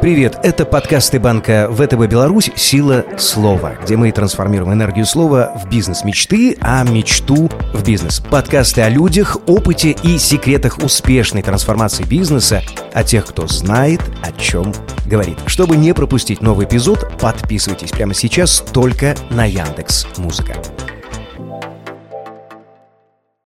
Привет, это подкасты банка ВТБ Беларусь «Сила слова», где мы трансформируем энергию слова в бизнес-мечты, а мечту в бизнес. Подкасты о людях, опыте и секретах успешной трансформации бизнеса, о тех, кто знает, о чем говорит. Чтобы не пропустить новый эпизод, подписывайтесь прямо сейчас только на Яндекс Музыка.